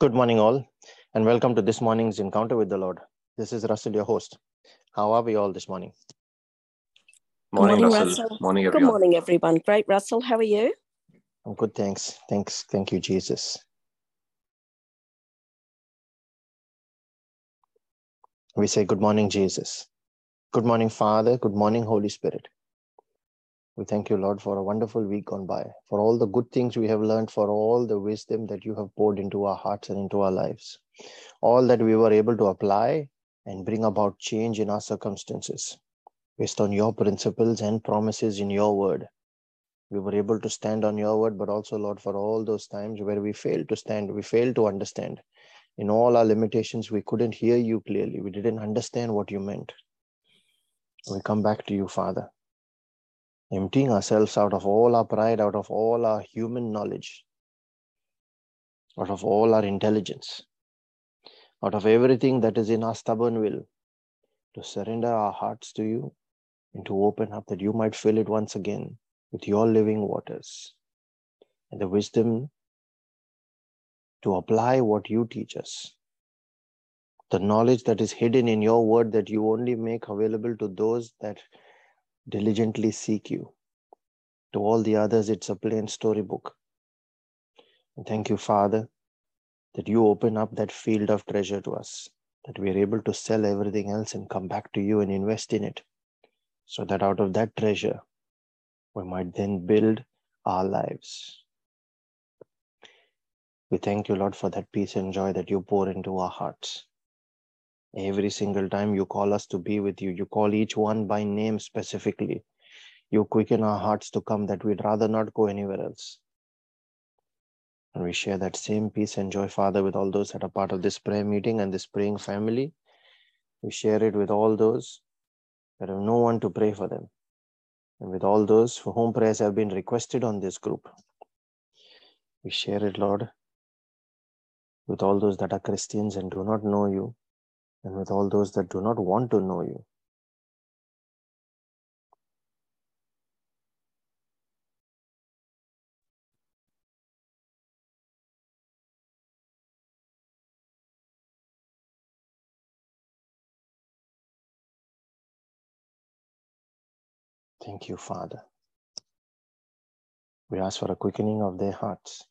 Good morning, all, and welcome to this morning's encounter with the Lord. This is Russell, your host. How are we all this morning? Morning, morning, Russell. Russell. Morning, Good morning, everyone. Great, Russell. How are you? I'm good, thanks. Thanks. Thank you, Jesus. We say, Good morning, Jesus. Good morning, Father. Good morning, Holy Spirit. We thank you, Lord, for a wonderful week gone by, for all the good things we have learned, for all the wisdom that you have poured into our hearts and into our lives, all that we were able to apply and bring about change in our circumstances based on your principles and promises in your word. We were able to stand on your word, but also, Lord, for all those times where we failed to stand, we failed to understand. In all our limitations, we couldn't hear you clearly. We didn't understand what you meant. We come back to you, Father emptying ourselves out of all our pride, out of all our human knowledge, out of all our intelligence, out of everything that is in our stubborn will, to surrender our hearts to you and to open up that you might fill it once again with your living waters and the wisdom to apply what you teach us. The knowledge that is hidden in your word that you only make available to those that diligently seek you. To all the others, it's a plain storybook. And thank you, Father, that you open up that field of treasure to us, that we are able to sell everything else and come back to you and invest in it, so that out of that treasure, we might then build our lives. We thank you, Lord, for that peace and joy that you pour into our hearts. Every single time you call us to be with you, you call each one by name specifically. You quicken our hearts to come that we'd rather not go anywhere else. And we share that same peace and joy, Father, with all those that are part of this prayer meeting and this praying family. We share it with all those that have no one to pray for them, and with all those for whom prayers have been requested on this group. We share it, Lord, with all those that are Christians and do not know you, and with all those that do not want to know you. Thank you, Father. We ask for a quickening of their hearts,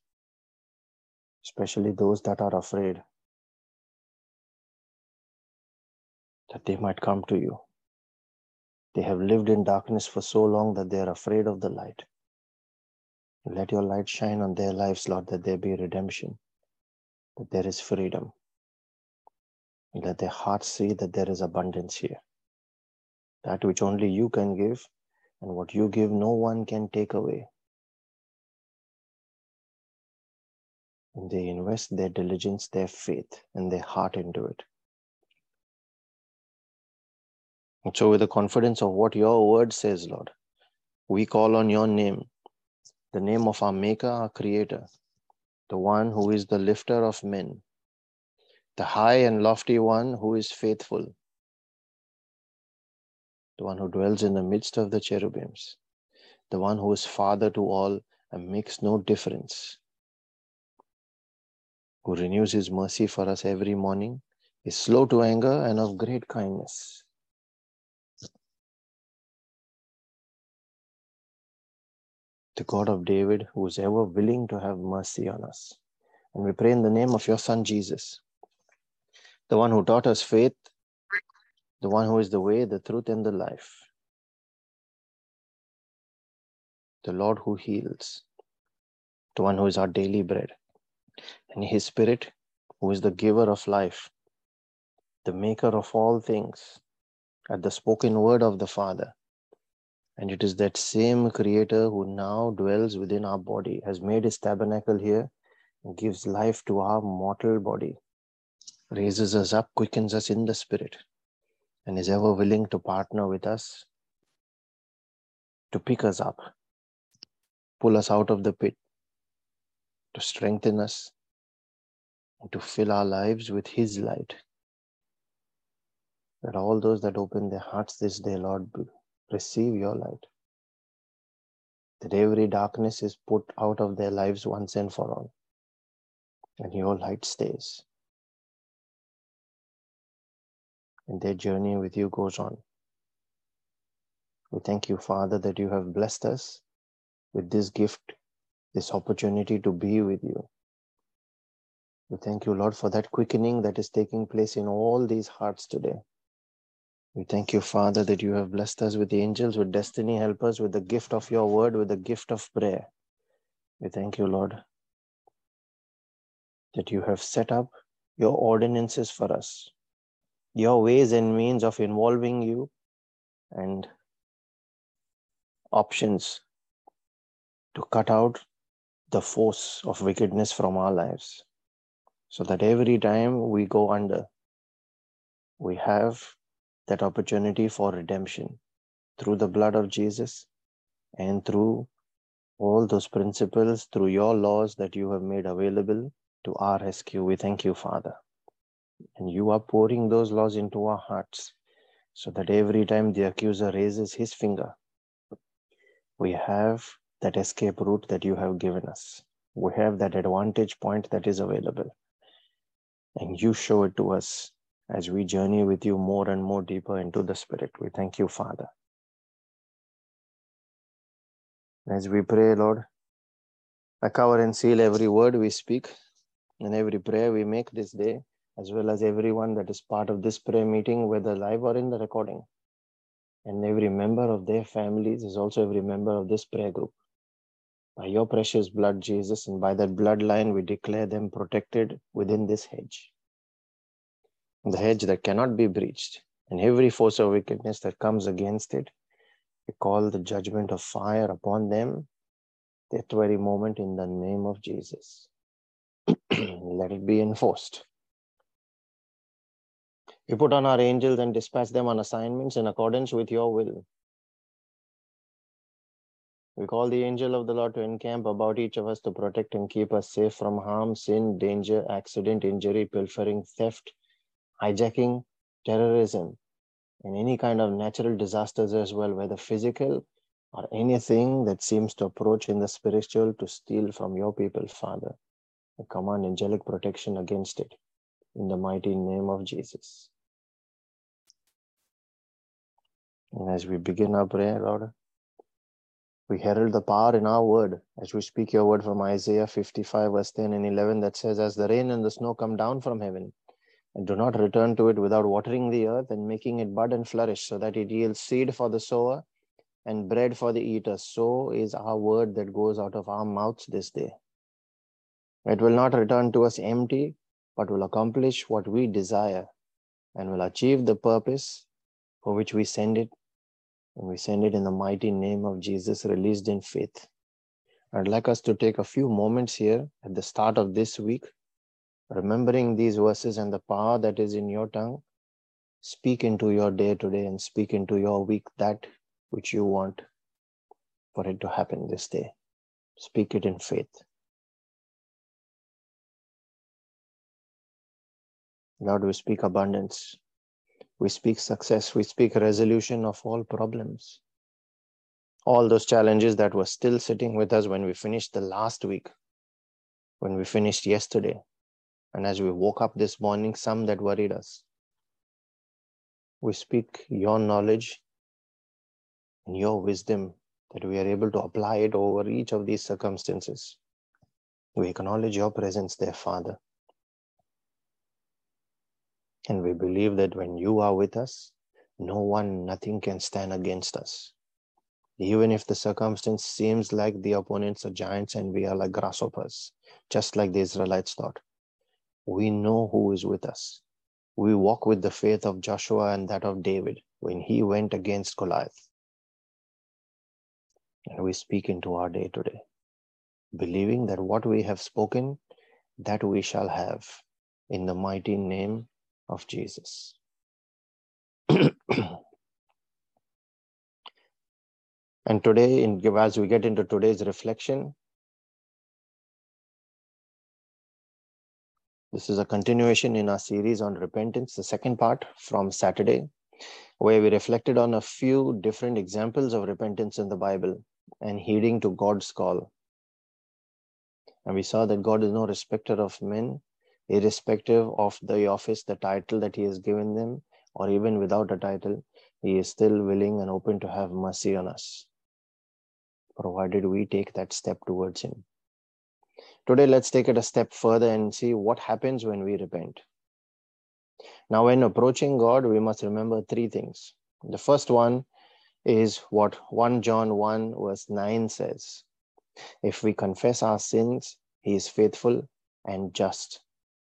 especially those that are afraid, that they might come to you. They have lived in darkness for so long that they are afraid of the light. Let your light shine on their lives, Lord, that there be redemption, that there is freedom. Let their hearts see that there is abundance here. That which only you can give, and what you give, no one can take away. And they invest their diligence, their faith, and their heart into it. So, with the confidence of what your word says, Lord, we call on your name, the name of our Maker, our Creator, the one who is the lifter of men, the high and lofty one who is faithful, the one who dwells in the midst of the cherubims, the one who is Father to all and makes no difference, who renews his mercy for us every morning, is slow to anger and of great kindness. The God of David, who is ever willing to have mercy on us. And we pray in the name of your Son Jesus, the one who taught us faith, the one who is the way, the truth, and the life, the Lord who heals, the one who is our daily bread, and his Spirit, who is the giver of life, the maker of all things, at the spoken word of the Father. And it is that same Creator who now dwells within our body, has made his tabernacle here, gives life to our mortal body, raises us up, quickens us in the Spirit, and is ever willing to partner with us to pick us up, pull us out of the pit, to strengthen us, and to fill our lives with His light. That all those that open their hearts this day, Lord, receive your light. That every darkness is put out of their lives once and for all. and your light stays. And their journey with you goes on. We thank you, Father, that you have blessed us with this gift, this opportunity to be with you. We thank you, Lord, for that quickening that is taking place in all these hearts today. We thank you, Father, that you have blessed us with angels, with destiny helpers, with the gift of your word, with the gift of prayer. We thank you, Lord, that you have set up your ordinances for us, your ways and means of involving you and options to cut out the force of wickedness from our lives so that every time we go under, we have that opportunity for redemption through the blood of Jesus and through all those principles, through your laws that you have made available to our rescue. We thank you, Father. And you are pouring those laws into our hearts so that every time the accuser raises his finger, we have that escape route that you have given us. We have that advantage point that is available. And you show it to us as we journey with you more and more deeper into the Spirit. We thank you, Father. As we pray, Lord, I cover and seal every word we speak and every prayer we make this day, as well as everyone that is part of this prayer meeting, whether live or in the recording. And every member of their families is also every member of this prayer group. By your precious blood, Jesus, and by that bloodline, we declare them protected within this hedge. The hedge that cannot be breached, and every force of wickedness that comes against it, we call the judgment of fire upon them that very moment in the name of Jesus. Let it be enforced. We put on our angels and dispatch them on assignments in accordance with your will. We call the angel of the Lord to encamp about each of us to protect and keep us safe from harm, sin, danger, accident, injury, pilfering, theft, hijacking, terrorism, and any kind of natural disasters as well, whether physical or anything that seems to approach in the spiritual to steal from your people, Father. I command angelic protection against it in the mighty name of Jesus. And as we begin our prayer, Lord, we herald the power in our word as we speak your word from Isaiah 55, verse 10 and 11, that says, As the rain and the snow come down from heaven, and do not return to it without watering the earth and making it bud and flourish, so that it yields seed for the sower and bread for the eater, so is our word that goes out of our mouths this day. It will not return to us empty, but will accomplish what we desire and will achieve the purpose for which we send it and we send it in the mighty name of Jesus, released in faith. I'd like us to take a few moments here at the start of this week, remembering these verses and the power that is in your tongue. Speak into your day today and speak into your week that which you want for it to happen this day. Speak it in faith. Lord, we speak abundance. We speak success. We speak resolution of all problems. All those challenges that were still sitting with us when we finished the last week, when we finished yesterday, and as we woke up this morning, some that worried us. We speak your knowledge and your wisdom that we are able to apply it over each of these circumstances. We acknowledge your presence there, Father. And we believe that when you are with us, no one, nothing can stand against us. Even if the circumstance seems like the opponents are giants and we are like grasshoppers, just like the Israelites thought, we know who is with us. We walk with the faith of Joshua and that of David when he went against Goliath. And we speak into our day today, believing that what we have spoken, that we shall have in the mighty name of Jesus. and today, in, as we get into today's reflection, this is a continuation in our series on repentance, the second part from Saturday, where we reflected on a few different examples of repentance in the Bible and heeding to God's call. And we saw that God is no respecter of men, irrespective of the office, the title that He has given them, or even without a title, He is still willing and open to have mercy on us, provided we take that step towards Him. Today, let's take it a step further and see what happens when we repent. Now, when approaching God, we must remember three things. The first one is what 1 John 1, verse 9 says If we confess our sins, He is faithful and just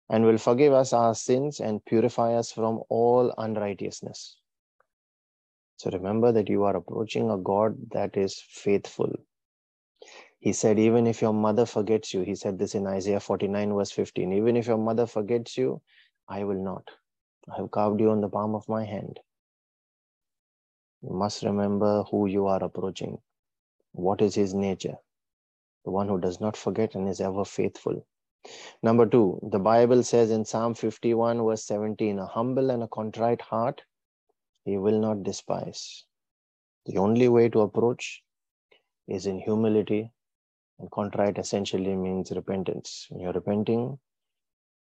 and will forgive us our sins and purify us from all unrighteousness. So remember that you are approaching a God that is faithful. He said, even if your mother forgets you, he said this in Isaiah 49, verse 15, even if your mother forgets you, I will not. I have carved you on the palm of my hand. You must remember who you are approaching. What is his nature? The one who does not forget and is ever faithful. Number two, the Bible says in Psalm 51, verse 17, a humble and a contrite heart he will not despise. The only way to approach is in humility, and contrite essentially means repentance. When you're repenting,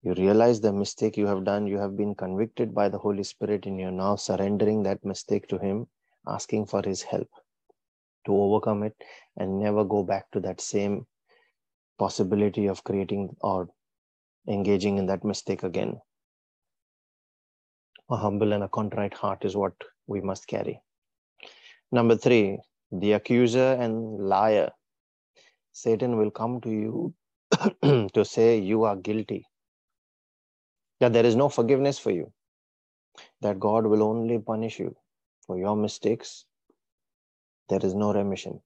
you realize the mistake you have done, you have been convicted by the Holy Spirit, and you're now surrendering that mistake to Him, asking for His help to overcome it and never go back to that same possibility of creating or engaging in that mistake again. A humble and a contrite heart is what we must carry. Number three, the accuser and liar. Satan will come to you to say you are guilty, that there is no forgiveness for you, that God will only punish you for your mistakes. There is no remission.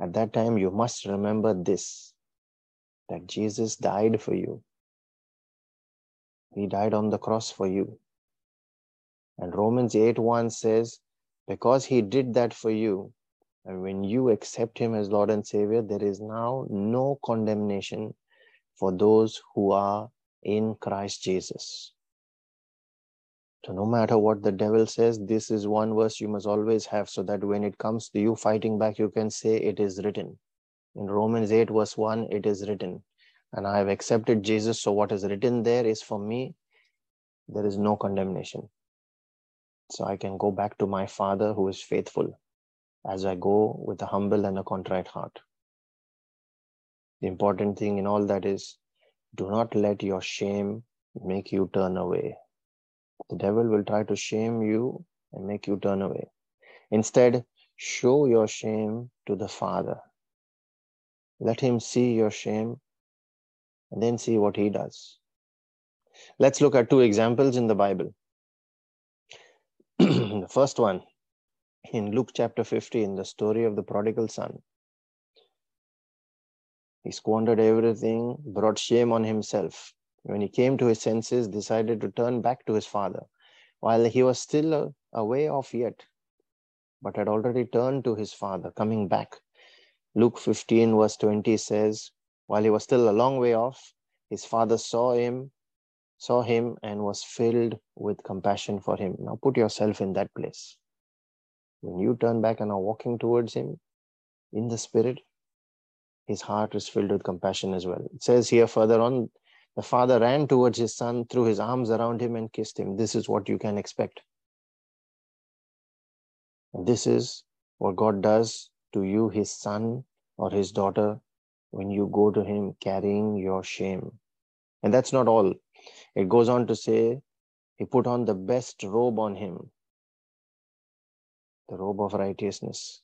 At that time, you must remember this that Jesus died for you. He died on the cross for you. And Romans 8 1 says, because he did that for you, and when you accept him as Lord and Savior, there is now no condemnation for those who are in Christ Jesus. So, no matter what the devil says, this is one verse you must always have so that when it comes to you fighting back, you can say, It is written. In Romans 8, verse 1, it is written. And I have accepted Jesus. So, what is written there is for me, there is no condemnation. So, I can go back to my Father who is faithful as I go with a humble and a contrite heart. The important thing in all that is do not let your shame make you turn away. The devil will try to shame you and make you turn away. Instead, show your shame to the Father. Let him see your shame and then see what he does. Let's look at two examples in the Bible. the first one in Luke chapter 15, the story of the prodigal son. He squandered everything, brought shame on himself. When he came to his senses, decided to turn back to his father, while he was still a, a way off yet, but had already turned to his father, coming back. Luke 15, verse 20 says, While he was still a long way off, his father saw him, saw him, and was filled with compassion for him. Now put yourself in that place. When you turn back and are walking towards him in the spirit, his heart is filled with compassion as well. It says here further on, the father ran towards his son, threw his arms around him, and kissed him. This is what you can expect. This is what God does to you, his son or his daughter, when you go to him carrying your shame. And that's not all. It goes on to say, he put on the best robe on him, the robe of righteousness,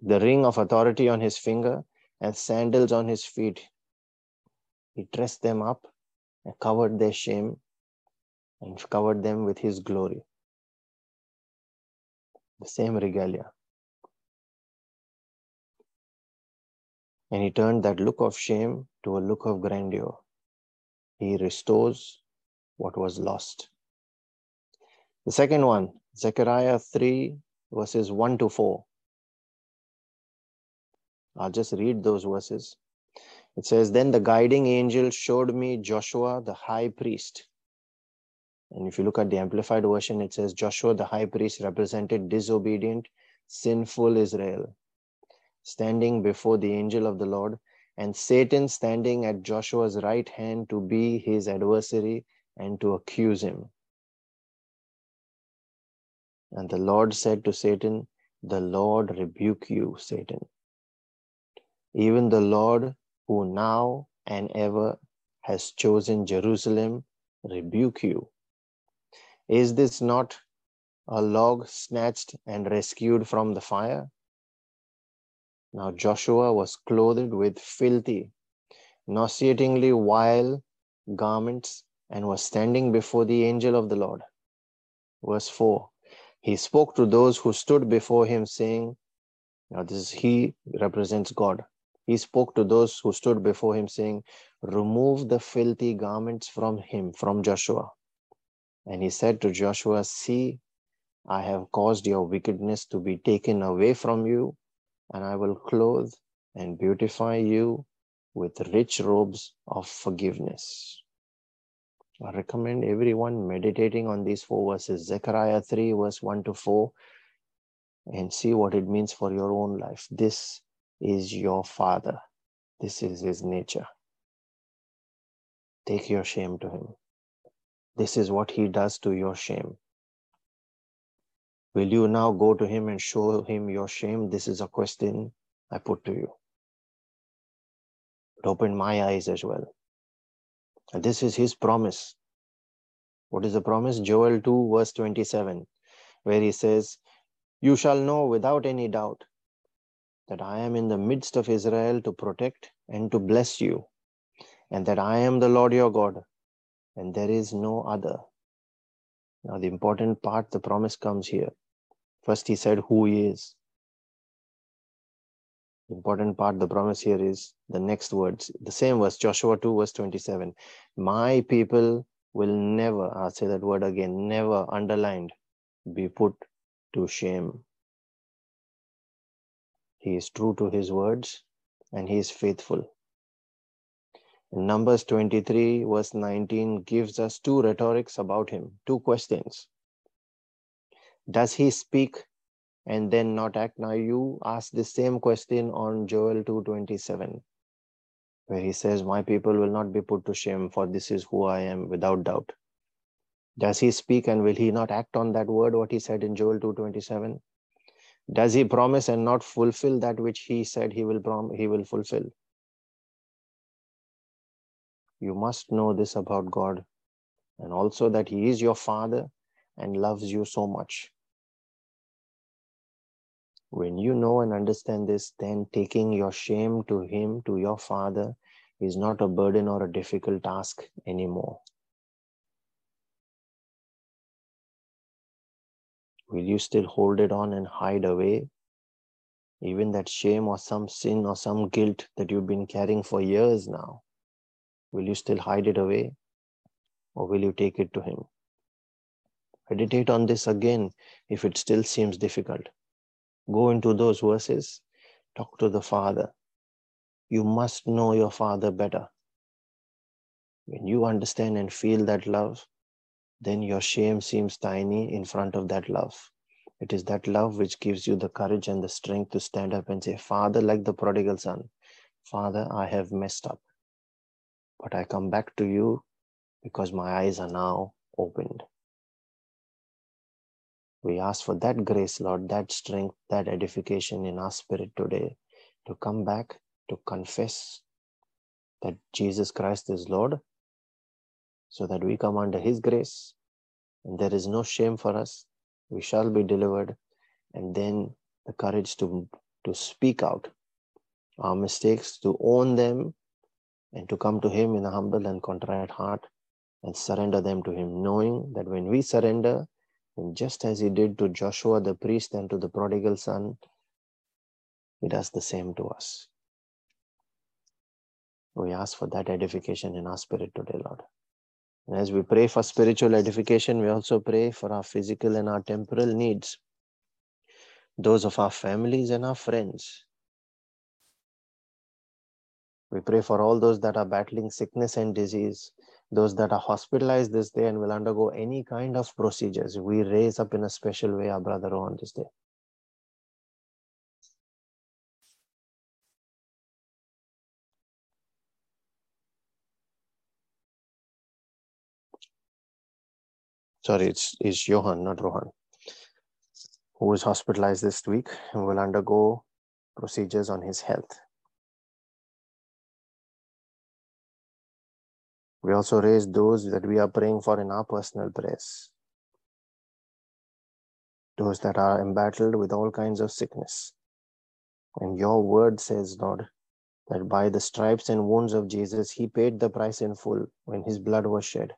the ring of authority on his finger, and sandals on his feet. He dressed them up and covered their shame and covered them with his glory. The same regalia. And he turned that look of shame to a look of grandeur. He restores what was lost. The second one, Zechariah 3, verses 1 to 4. I'll just read those verses. It says, Then the guiding angel showed me Joshua the high priest. And if you look at the Amplified version, it says, Joshua the high priest represented disobedient, sinful Israel, standing before the angel of the Lord and Satan standing at Joshua's right hand to be his adversary and to accuse him. And the Lord said to Satan, The Lord rebuke you, Satan. Even the Lord, who now and ever has chosen Jerusalem, rebuke you. Is this not a log snatched and rescued from the fire? Now Joshua was clothed with filthy, nauseatingly vile garments and was standing before the angel of the Lord. Verse 4 He spoke to those who stood before him, saying, Now this is he represents God. He spoke to those who stood before him, saying, Remove the filthy garments from him, from Joshua. And he said to Joshua, See, I have caused your wickedness to be taken away from you, and I will clothe and beautify you with rich robes of forgiveness. I recommend everyone meditating on these four verses Zechariah 3, verse 1 to 4, and see what it means for your own life. This is your Father, this is His nature. Take your shame to Him. This is what He does to your shame. Will you now go to Him and show Him your shame? This is a question I put to you. It opened my eyes as well. And this is His promise. What is the promise? Joel 2, verse 27, where He says, You shall know without any doubt that I am in the midst of Israel to protect and to bless you, and that I am the Lord your God, and there is no other. Now, the important part, the promise comes here. First, he said who he is. Important part, the promise here is the next words, the same verse, Joshua 2, verse 27. My people will never, I'll say that word again, never underlined, be put to shame. He is true to his words and he is faithful. In Numbers 23, verse 19, gives us two rhetorics about him, two questions. Does he speak and then not act? Now you ask the same question on Joel 2:27, where he says, My people will not be put to shame, for this is who I am without doubt. Does he speak and will he not act on that word, what he said in Joel 2:27? Does he promise and not fulfill that which he said he will prom- he will fulfill? You must know this about God and also that he is your father and loves you so much. When you know and understand this, then taking your shame to him, to your father, is not a burden or a difficult task anymore. Will you still hold it on and hide away? Even that shame or some sin or some guilt that you've been carrying for years now, will you still hide it away? Or will you take it to Him? Meditate on this again if it still seems difficult. Go into those verses, talk to the Father. You must know your Father better. When you understand and feel that love, then your shame seems tiny in front of that love. It is that love which gives you the courage and the strength to stand up and say, Father, like the prodigal son, Father, I have messed up. But I come back to you because my eyes are now opened. We ask for that grace, Lord, that strength, that edification in our spirit today to come back to confess that Jesus Christ is Lord so that we come under His grace and there is no shame for us. We shall be delivered, and then the courage to, to speak out our mistakes, to own them, and to come to Him in a humble and contrite heart and surrender them to Him, knowing that when we surrender, and just as He did to Joshua the priest and to the prodigal son, He does the same to us. We ask for that edification in our spirit today, Lord. And as we pray for spiritual edification, we also pray for our physical and our temporal needs, those of our families and our friends. We pray for all those that are battling sickness and disease, those that are hospitalized this day and will undergo any kind of procedures, we raise up in a special way our brother on this day. Sorry, it's, it's Johan, not Rohan, who is hospitalized this week and will undergo procedures on his health. We also raise those that we are praying for in our personal prayers. Those that are embattled with all kinds of sickness. And your word says, Lord, that by the stripes and wounds of Jesus, he paid the price in full when his blood was shed.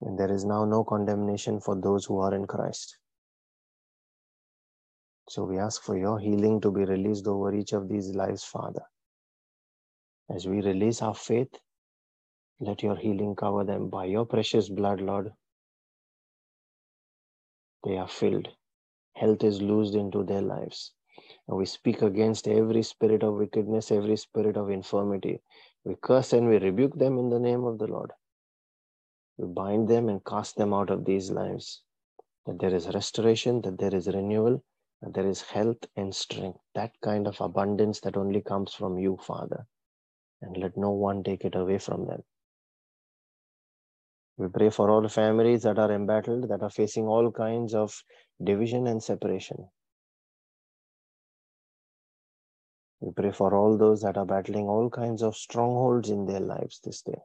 And there is now no condemnation for those who are in Christ. So we ask for your healing to be released over each of these lives, Father. As we release our faith, let your healing cover them by your precious blood, Lord. They are filled. Health is loosed into their lives. And we speak against every spirit of wickedness, every spirit of infirmity. We curse and we rebuke them in the name of the Lord. We bind them and cast them out of these lives. That there is restoration, that there is renewal, that there is health and strength. That kind of abundance that only comes from you, Father. And let no one take it away from them. We pray for all families that are embattled, that are facing all kinds of division and separation. We pray for all those that are battling all kinds of strongholds in their lives this day.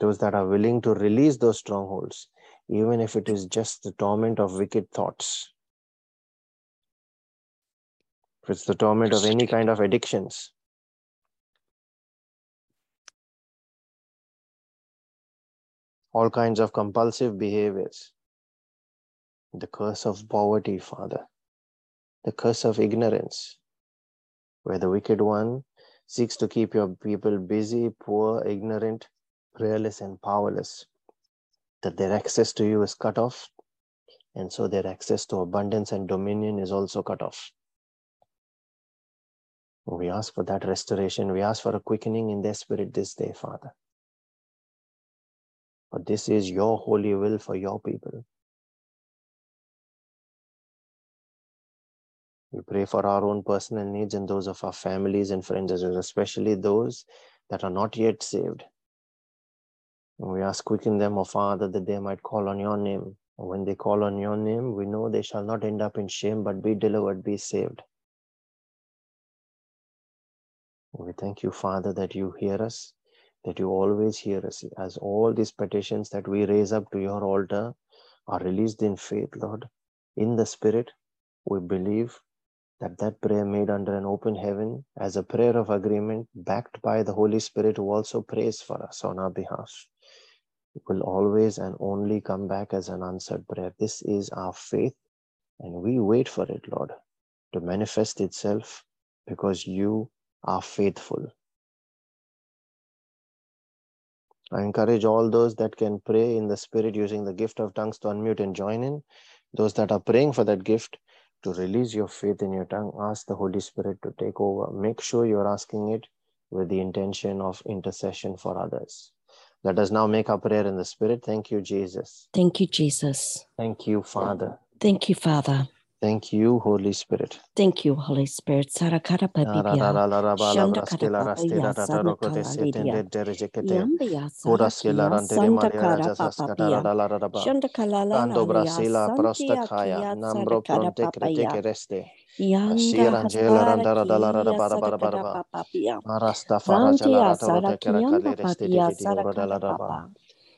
Those that are willing to release those strongholds, even if it is just the torment of wicked thoughts. If it's the torment of any kind of addictions, all kinds of compulsive behaviors, the curse of poverty, Father, the curse of ignorance, where the wicked one seeks to keep your people busy, poor, ignorant, prayerless, and powerless, that their access to you is cut off, and so their access to abundance and dominion is also cut off. We ask for that restoration. We ask for a quickening in their spirit this day, Father. But this is your holy will for your people. We pray for our own personal needs and those of our families and friends, as well, especially those that are not yet saved. And we ask, quicken them, O Father, that they might call on your name. And when they call on your name, we know they shall not end up in shame, but be delivered, be saved. We thank you, Father, that you hear us, that you always hear us, as all these petitions that we raise up to your altar are released in faith, Lord. In the Spirit, we believe that that prayer made under an open heaven as a prayer of agreement backed by the Holy Spirit who also prays for us on our behalf will always and only come back as an answered prayer. This is our faith and we wait for it, Lord, to manifest itself because you are faithful. I encourage all those that can pray in the Spirit using the gift of tongues to unmute and join in. Those that are praying for that gift, to release your faith in your tongue, ask the Holy Spirit to take over. Make sure you're asking it with the intention of intercession for others. Let us now make our prayer in the Spirit. Thank you, Jesus. Thank you, Jesus. Thank you, Father. Thank you, Father. Thank you, Holy Spirit. Thank you, Holy Spirit. Sarakara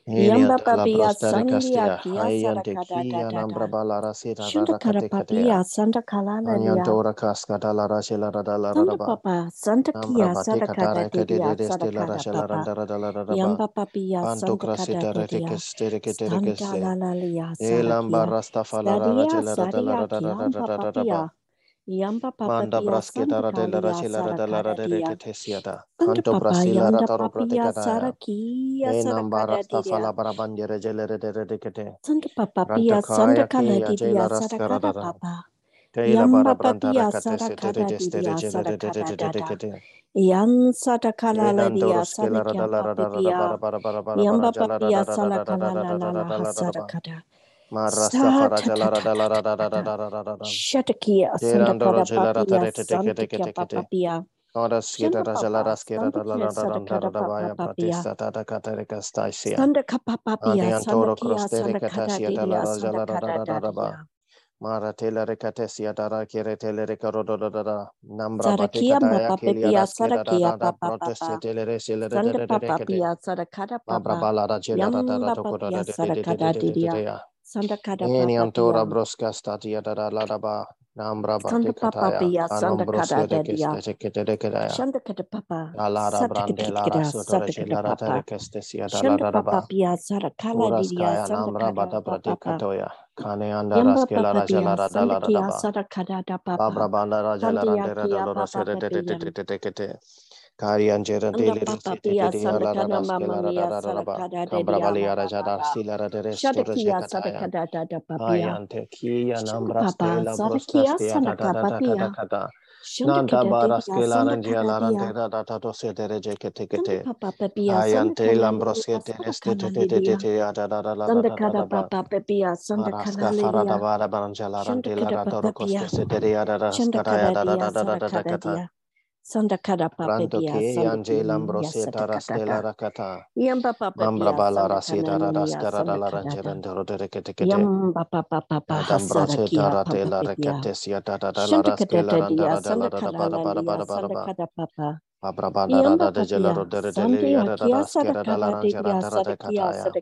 santa Yamba papia Prostare sandia Castia, kia Hayante sarakada da Kia da Nambra da. Balara Sita Shunda kara Rakate papia, santa Radala Santa Papa, Santa Nambra Kia, Santa Batikatara Kada Didia, Kadede Santa Stella Kada Rashela Papa, Randara Dala Radaba, Yamba Papia, Panto Santa Kada Crasita Didia, Reticus Santa Tericatericaste, Lalalia, Elamba Sarakia, Rastafala Stadia, Rajela Sadia, Kiamba Radala Papia, Yamba Manda Papia, brasketa Santa radela Kalia, rachela radela Sarakada radere Dia, ketesiata. Santa Canto Papa, brasila Yanda rataro Papia, protekadaya. Sarakia, namba Sarakada rasta mama radaskela mia, radara sada radaba. kada Kambra dadia bali baba arajada baba. stila radere Shada storage kia, sada kataya. kada da da papia. Hayante kia Shanda nambra papa, stela sada broska kia, stia sada da da da da kada kapapia. kada. Shanda Nanda kada bara dia, skela sanda ranjia kada la dia. randera da da do se dereje kete Sanda kete. papa papia, sanda Hayante kana lambroske lidia, te sada este kana te te te te lidia. te ya da da da da da Sanda da da kada da ba. Papa papia, sanda kana Araska farada lidia. vara baranjala Shanda rantila kada ratoro papia. koste seteria da da kada da da dia, da da da sada da da kada kata. dia. Sanda kada Pranto papia, ke sanda yanje kia, lambrose sada tarastela kada. rakata. Yamba papa Mambra pia, bala sanda rasi kana da da da lidia, skara da la da. de kete kete. Yamba papa papa hasara Adambrose kia papa taratela pia. rekete siya da da la kada raskela dia, randara da la sanda da da kada ba da ba da ba lidia, da ba da sanda ba. kada papa. Babra banda da Yamba da de jela papia, rodere de sanda liya ya da da da kia sada skera da la kada ranjeren dia, dara sada de kia, sada kia. Ayantoram bresia da da da la kana nia, ranjeren sanda dara da kada meriantanam papa. bronjele reskere de Shanda de kala kete. lidia, sanda Mambros kia, tetia sanda la la kada raskera dia. la da da ba. Kabra la la Shanda rasila papa pia, ronturige. sanda kada dia, Yoda sanda la kani. ranjeran te lo reskere Shanda kete kia, kete. sanda kana papa Ada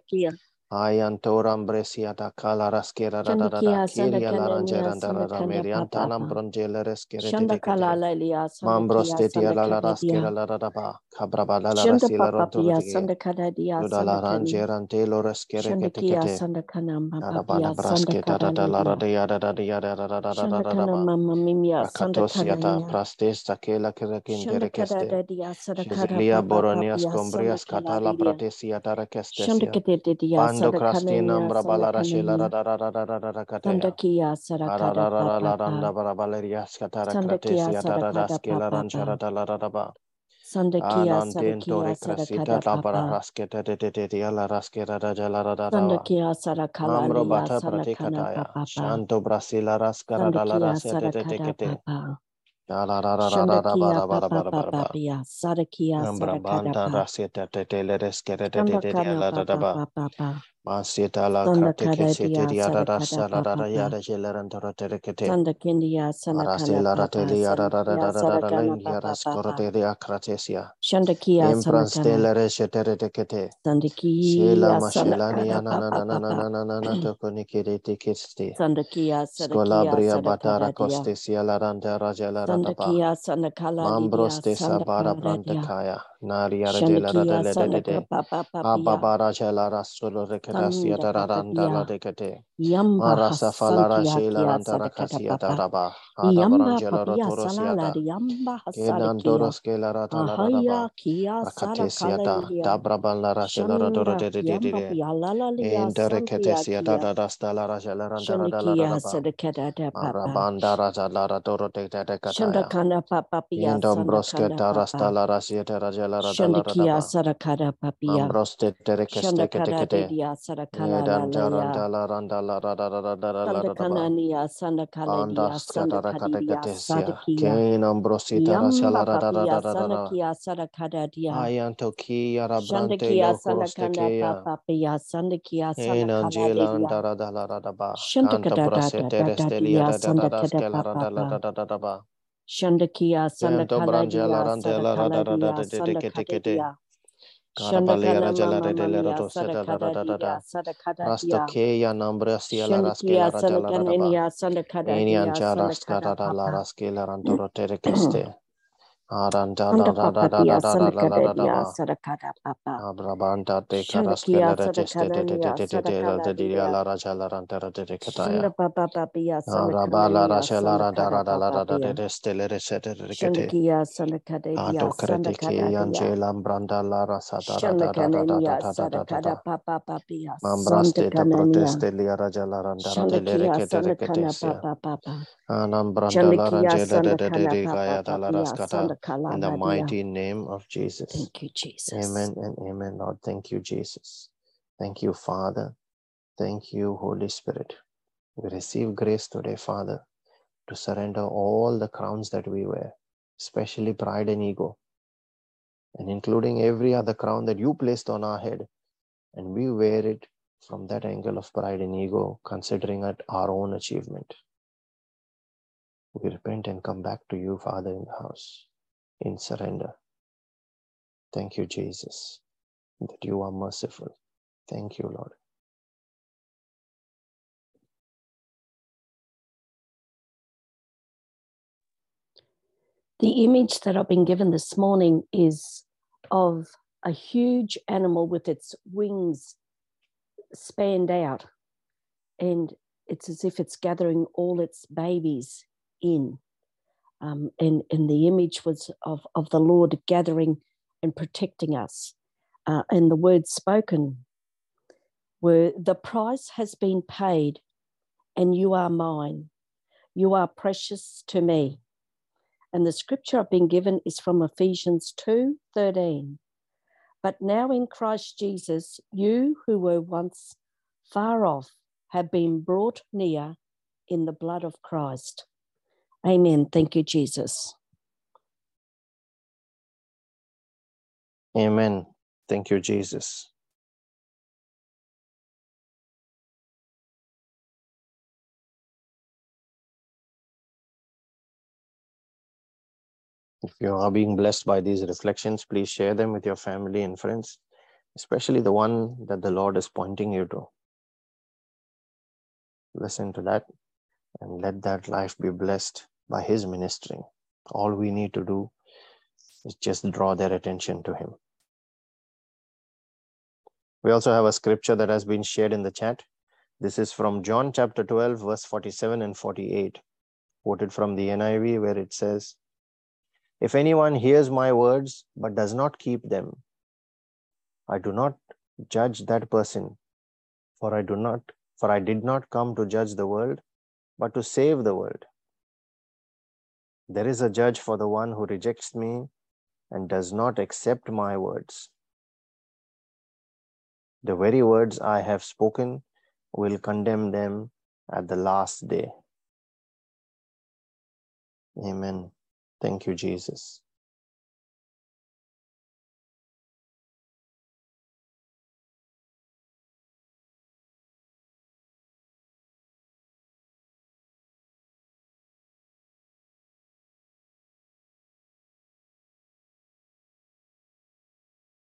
bada pia, sanda braske da da da la da ya da da da da da da da da da Shanda da da ba. mama mimia, sanda Rakatos kana yata nia. prastes takela kirakin Shanda kada terekeste. dia, sanda kada Shizilia papa boronias papia, sanda combrias kala katala lidia. pratesia tarakestesia. Shandakadadiya Bando krastina Sadakanania mbrabala rashela Sandakanania ra ra ra ra ra ra ra kateya. Sandakia Sarakada Arararararanda Papa barabaleria skatara Sandakia kratesia Sarakada tararaskela ranchara Papa dalaraba. Sandakia Anantentore Sadakia krasita Sarakada la Papa barasketa de de de de la raskera da jalararaba. Sandakia Mamro Sarakalalia bata Sanakana pratikataya. Papa Shanto brasila raskara dalara sete de de Sarakada kete. Papa Shandakia Papa Papa. Pia Sadakia Sarakada Papa ba. Papa Masita la krateke sete rateli yana na na na na na na na na toko nikiri tikisti. Batara la randa radele de de de. Sandaka Papa Papia Ababara jela rasulo rekadasia da randa la. Yamba Marasa falara Hasantia jela Kia randa Sadakata rakasia da Papa raba. Ada Yamba barangela Papia Salala rotorosiata. Yamba Hasadakia Kenandoros ke la rata la raba. Ahaya Kia Rakatesia da. Sadakalalia Dabraban la rajela radoro Shanda de de de de Yamba de. Pialalalia Santia Indereketesia da Kia da da sta la rajela randa rada la raba. Marabanda raja la radoro de de de kataya. Shandakana Papa Pia Indombroske Sandakana tarasta Papa la rasieta rajela rada la Shandikia. Sadakata Papia Ambroste terekeste Kain. Sandakia. Papia Sandakia randa rada la rada ba. Canto Shandakada brasete restelia Dadia rada rada Sandakada skela rada la Papa rada rada ba. Shandakia Sandakaladia randa la rada rada Sadakaladia de de de kete kete. Sandakadia Karabalia Shandakana rajala Mama de de Mamia rodo seta la rada Sadakadadia rada. Rasto Sadakadadia keya nambrasia raskela rada la rada ba. Sandakanania Eni Sandakadadia anjara Sandakada skara la Papa raskela randoro terekeste. Sandakadadia ba. Sadakada Papa. In the mighty name of Jesus. Thank you, Jesus. Amen and amen, Lord. Thank you, Jesus. Thank you, Father. Thank you, Holy Spirit. We receive grace today, Father, to surrender all the crowns that we wear, especially pride and ego, and including every other crown that you placed on our head. And we wear it from that angle of pride and ego, considering it our own achievement. We repent and come back to you, Father, in the house, in surrender. Thank you, Jesus, that you are merciful. Thank you, Lord. The image that I've been given this morning is of a huge animal with its wings spanned out, and it's as if it's gathering all its babies in. Um, and, and the image was of, of the Lord gathering and protecting us. Uh, and the words spoken were The price has been paid, and you are mine. You are precious to me. And the scripture I've been given is from Ephesians 2 13. But now in Christ Jesus, you who were once far off have been brought near in the blood of Christ. Amen. Thank you, Jesus. Amen. Thank you, Jesus. If you are being blessed by these reflections, please share them with your family and friends, especially the one that the Lord is pointing you to. Listen to that and let that life be blessed by His ministering. All we need to do is just draw their attention to Him. We also have a scripture that has been shared in the chat. This is from John chapter 12, verse 47 and 48, quoted from the NIV, where it says, if anyone hears my words but does not keep them, I do not judge that person, for I do not for I did not come to judge the world, but to save the world. There is a judge for the one who rejects me and does not accept my words. The very words I have spoken will condemn them at the last day. Amen. Thank you, Jesus.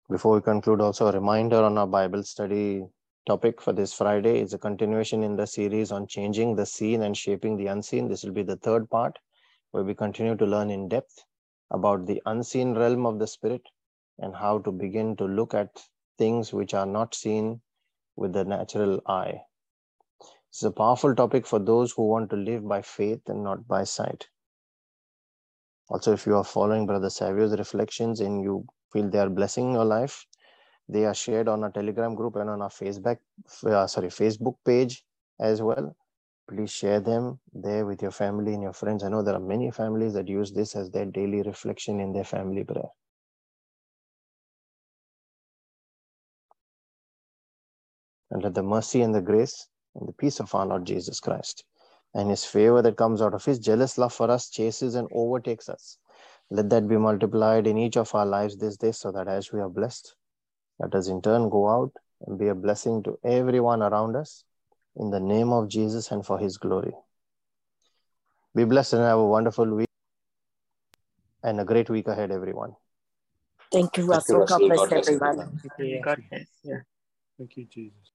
Before we conclude, also a reminder on our Bible study topic for this Friday is a continuation in the series on changing the seen and shaping the unseen. This will be the third part where we continue to learn in depth about the unseen realm of the spirit and how to begin to look at things which are not seen with the natural eye. It's a powerful topic for those who want to live by faith and not by sight. Also, if you are following Brother Savio's reflections and you feel they are blessing your life, they are shared on our Telegram group and on our Facebook, uh, sorry, Facebook page as well please share them there with your family and your friends. I know there are many families that use this as their daily reflection in their family prayer. And let the mercy and the grace and the peace of our Lord Jesus Christ and his favor that comes out of his jealous love for us chases and overtakes us. Let that be multiplied in each of our lives this day so that as we are blessed, let us in turn go out and be a blessing to everyone around us in the name of Jesus and for his glory. Be blessed and have a wonderful week and a great week ahead, everyone. Thank you, Russell. God bless everyone. God bless. Yeah. Thank you, Jesus.